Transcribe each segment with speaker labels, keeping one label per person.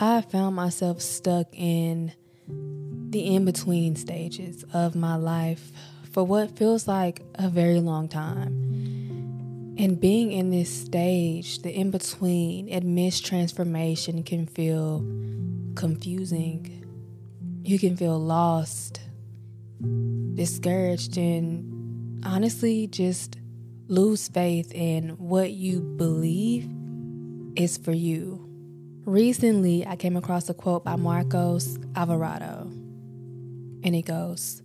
Speaker 1: I found myself stuck in the in between stages of my life for what feels like a very long time. And being in this stage, the in between, amidst transformation, can feel confusing. You can feel lost, discouraged, and honestly just lose faith in what you believe is for you. Recently, I came across a quote by Marcos Alvarado, and it goes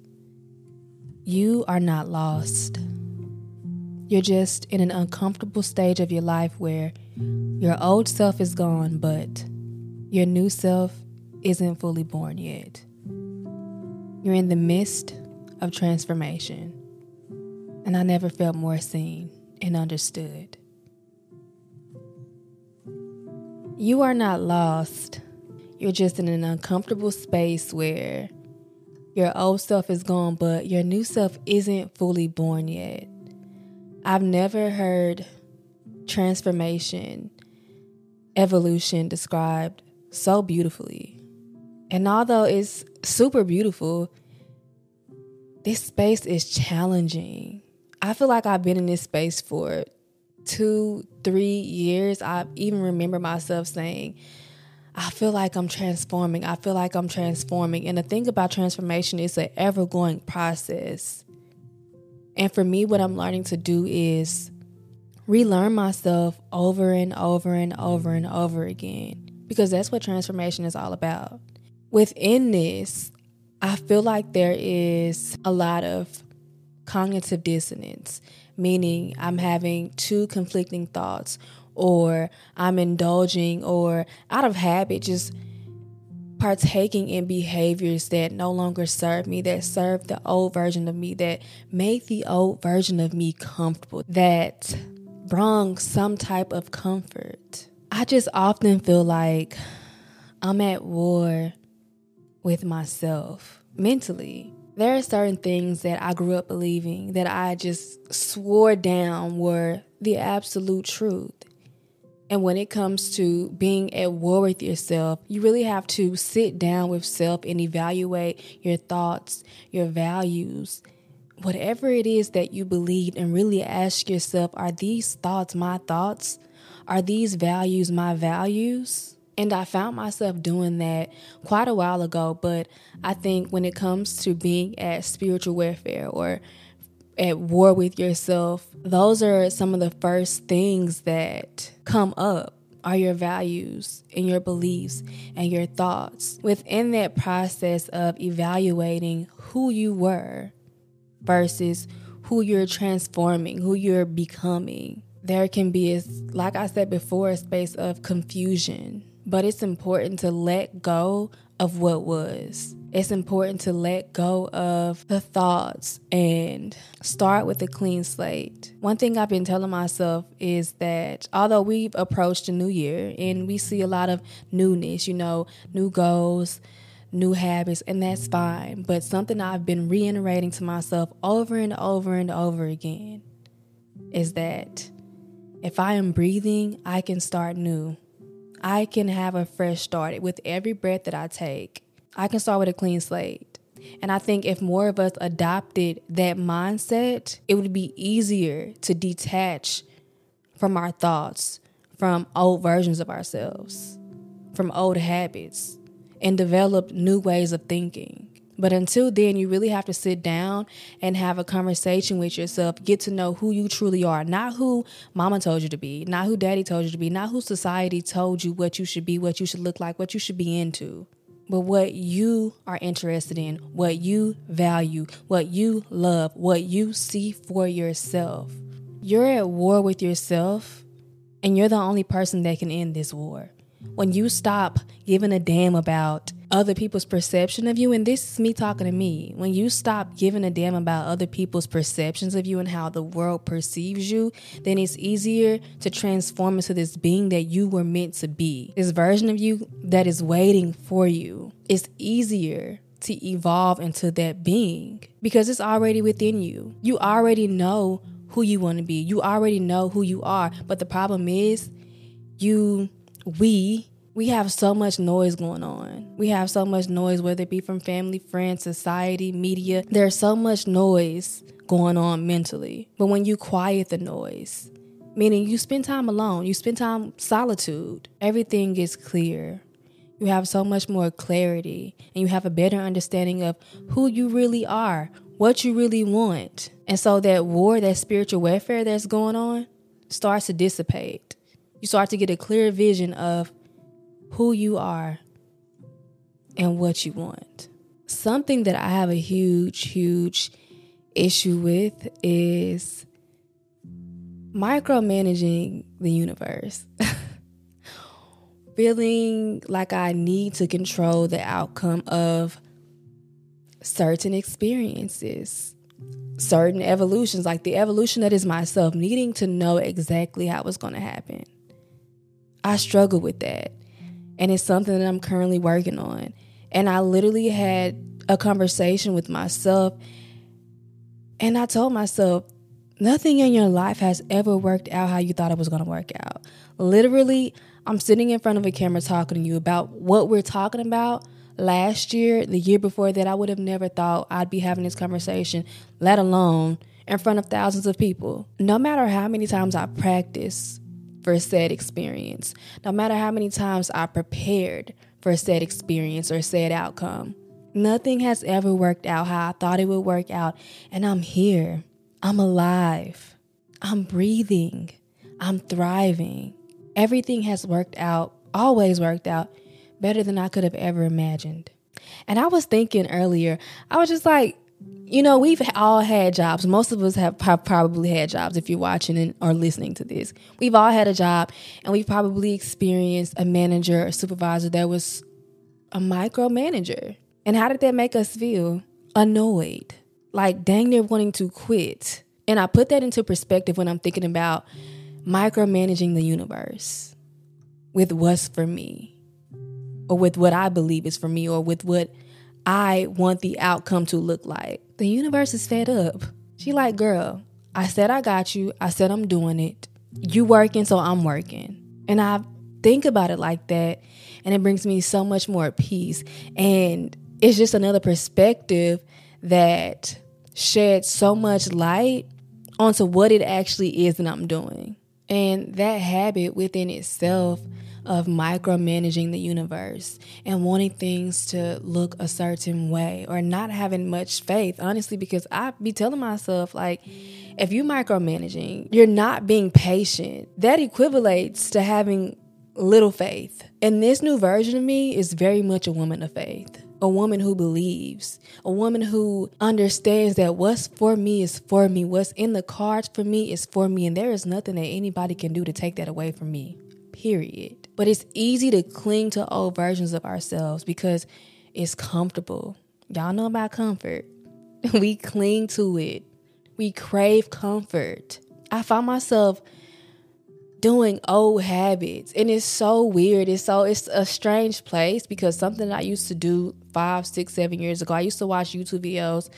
Speaker 1: You are not lost. You're just in an uncomfortable stage of your life where your old self is gone, but your new self isn't fully born yet. You're in the midst of transformation, and I never felt more seen and understood. You are not lost. You're just in an uncomfortable space where your old self is gone, but your new self isn't fully born yet. I've never heard transformation, evolution described so beautifully. And although it's super beautiful, this space is challenging. I feel like I've been in this space for two, three years, I even remember myself saying, I feel like I'm transforming. I feel like I'm transforming. And the thing about transformation is an ever going process. And for me, what I'm learning to do is relearn myself over and over and over and over again because that's what transformation is all about. Within this, I feel like there is a lot of cognitive dissonance meaning I'm having two conflicting thoughts, or I'm indulging, or out of habit, just partaking in behaviors that no longer serve me, that serve the old version of me, that make the old version of me comfortable, that brought some type of comfort. I just often feel like I'm at war with myself mentally. There are certain things that I grew up believing that I just swore down were the absolute truth. And when it comes to being at war with yourself, you really have to sit down with self and evaluate your thoughts, your values, whatever it is that you believe, and really ask yourself are these thoughts my thoughts? Are these values my values? And I found myself doing that quite a while ago, but I think when it comes to being at spiritual warfare or at war with yourself, those are some of the first things that come up are your values and your beliefs and your thoughts. Within that process of evaluating who you were versus who you're transforming, who you're becoming, there can be, like I said before, a space of confusion but it's important to let go of what was. It's important to let go of the thoughts and start with a clean slate. One thing I've been telling myself is that although we've approached a new year and we see a lot of newness, you know, new goals, new habits, and that's fine. But something I've been reiterating to myself over and over and over again is that if I am breathing, I can start new. I can have a fresh start with every breath that I take. I can start with a clean slate. And I think if more of us adopted that mindset, it would be easier to detach from our thoughts, from old versions of ourselves, from old habits, and develop new ways of thinking. But until then, you really have to sit down and have a conversation with yourself, get to know who you truly are, not who mama told you to be, not who daddy told you to be, not who society told you what you should be, what you should look like, what you should be into, but what you are interested in, what you value, what you love, what you see for yourself. You're at war with yourself, and you're the only person that can end this war. When you stop giving a damn about other people's perception of you, and this is me talking to me, when you stop giving a damn about other people's perceptions of you and how the world perceives you, then it's easier to transform into this being that you were meant to be. This version of you that is waiting for you. It's easier to evolve into that being because it's already within you. You already know who you want to be, you already know who you are. But the problem is, you, we, We have so much noise going on. We have so much noise, whether it be from family, friends, society, media. There's so much noise going on mentally. But when you quiet the noise, meaning you spend time alone, you spend time solitude, everything gets clear. You have so much more clarity and you have a better understanding of who you really are, what you really want. And so that war, that spiritual warfare that's going on starts to dissipate. You start to get a clear vision of who you are and what you want. Something that I have a huge, huge issue with is micromanaging the universe. Feeling like I need to control the outcome of certain experiences, certain evolutions, like the evolution that is myself, needing to know exactly how it's going to happen. I struggle with that. And it's something that I'm currently working on. And I literally had a conversation with myself. And I told myself, nothing in your life has ever worked out how you thought it was going to work out. Literally, I'm sitting in front of a camera talking to you about what we're talking about last year, the year before that, I would have never thought I'd be having this conversation, let alone in front of thousands of people. No matter how many times I practice for said experience, no matter how many times I prepared for said experience or said outcome, nothing has ever worked out how I thought it would work out. And I'm here, I'm alive, I'm breathing, I'm thriving. Everything has worked out, always worked out better than I could have ever imagined. And I was thinking earlier, I was just like, you know, we've all had jobs. Most of us have probably had jobs if you're watching and, or listening to this. We've all had a job and we've probably experienced a manager or supervisor that was a micromanager. And how did that make us feel? Annoyed, like dang near wanting to quit. And I put that into perspective when I'm thinking about micromanaging the universe with what's for me or with what I believe is for me or with what I want the outcome to look like. The universe is fed up. She like, girl, I said I got you. I said I'm doing it. You working, so I'm working. And I think about it like that, and it brings me so much more peace. And it's just another perspective that sheds so much light onto what it actually is that I'm doing. And that habit within itself of micromanaging the universe and wanting things to look a certain way or not having much faith, honestly, because I be telling myself, like, if you micromanaging, you're not being patient. That equivalates to having little faith. And this new version of me is very much a woman of faith. A woman who believes, a woman who understands that what's for me is for me, what's in the cards for me is for me, and there is nothing that anybody can do to take that away from me period. But it's easy to cling to old versions of ourselves because it's comfortable. Y'all know about comfort. we cling to it. We crave comfort. I find myself doing old habits and it's so weird it's so it's a strange place because something i used to do five six seven years ago i used to watch youtube videos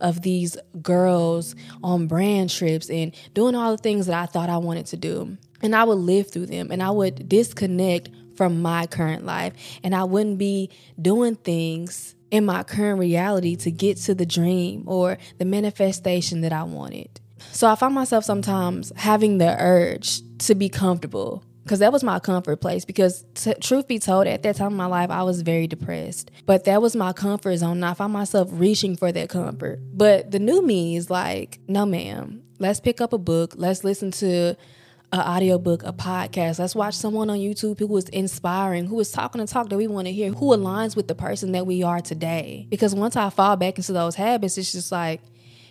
Speaker 1: of these girls on brand trips and doing all the things that i thought i wanted to do and I would live through them and I would disconnect from my current life and I wouldn't be doing things in my current reality to get to the dream or the manifestation that I wanted. So I find myself sometimes having the urge to be comfortable because that was my comfort place. Because t- truth be told, at that time in my life, I was very depressed. But that was my comfort zone. And I found myself reaching for that comfort. But the new me is like, no, ma'am. Let's pick up a book. Let's listen to an audiobook, a podcast. Let's watch someone on YouTube who is inspiring, who is talking and talk that we want to hear, who aligns with the person that we are today. Because once I fall back into those habits, it's just like,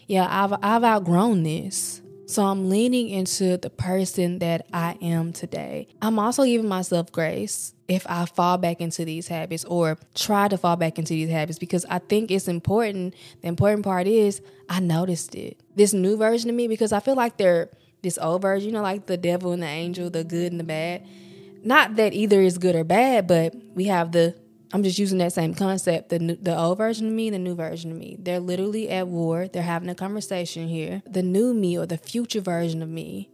Speaker 1: yeah, I've I've outgrown this. So I'm leaning into the person that I am today. I'm also giving myself grace if I fall back into these habits or try to fall back into these habits because I think it's important. The important part is I noticed it. This new version of me because I feel like they're this old version, you know, like the devil and the angel, the good and the bad. Not that either is good or bad, but we have the I'm just using that same concept. The the old version of me, the new version of me. They're literally at war. They're having a conversation here. The new me or the future version of me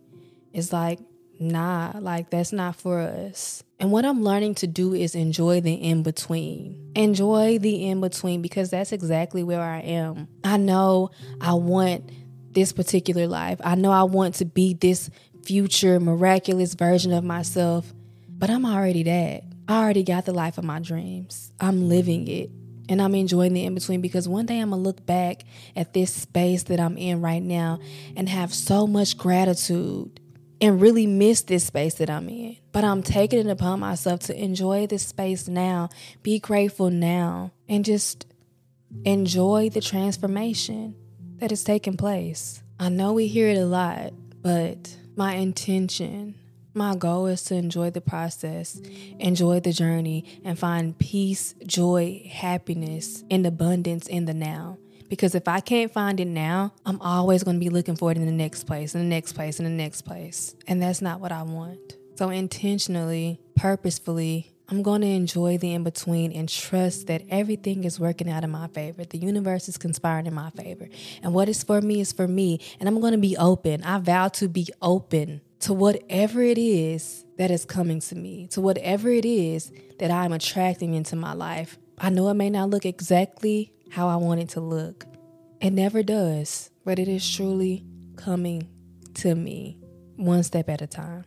Speaker 1: is like, nah, like that's not for us. And what I'm learning to do is enjoy the in between. Enjoy the in between because that's exactly where I am. I know I want this particular life. I know I want to be this future miraculous version of myself, but I'm already that. I already got the life of my dreams. I'm living it and I'm enjoying the in between because one day I'm gonna look back at this space that I'm in right now and have so much gratitude and really miss this space that I'm in. But I'm taking it upon myself to enjoy this space now, be grateful now, and just enjoy the transformation that is taking place. I know we hear it a lot, but my intention my goal is to enjoy the process, enjoy the journey, and find peace, joy, happiness, and abundance in the now. Because if I can't find it now, I'm always going to be looking for it in the next place, in the next place, in the next place. And that's not what I want. So, intentionally, purposefully, I'm going to enjoy the in between and trust that everything is working out in my favor. The universe is conspiring in my favor. And what is for me is for me. And I'm going to be open. I vow to be open to whatever it is that is coming to me, to whatever it is that I'm attracting into my life. I know it may not look exactly how I want it to look. It never does, but it is truly coming to me one step at a time.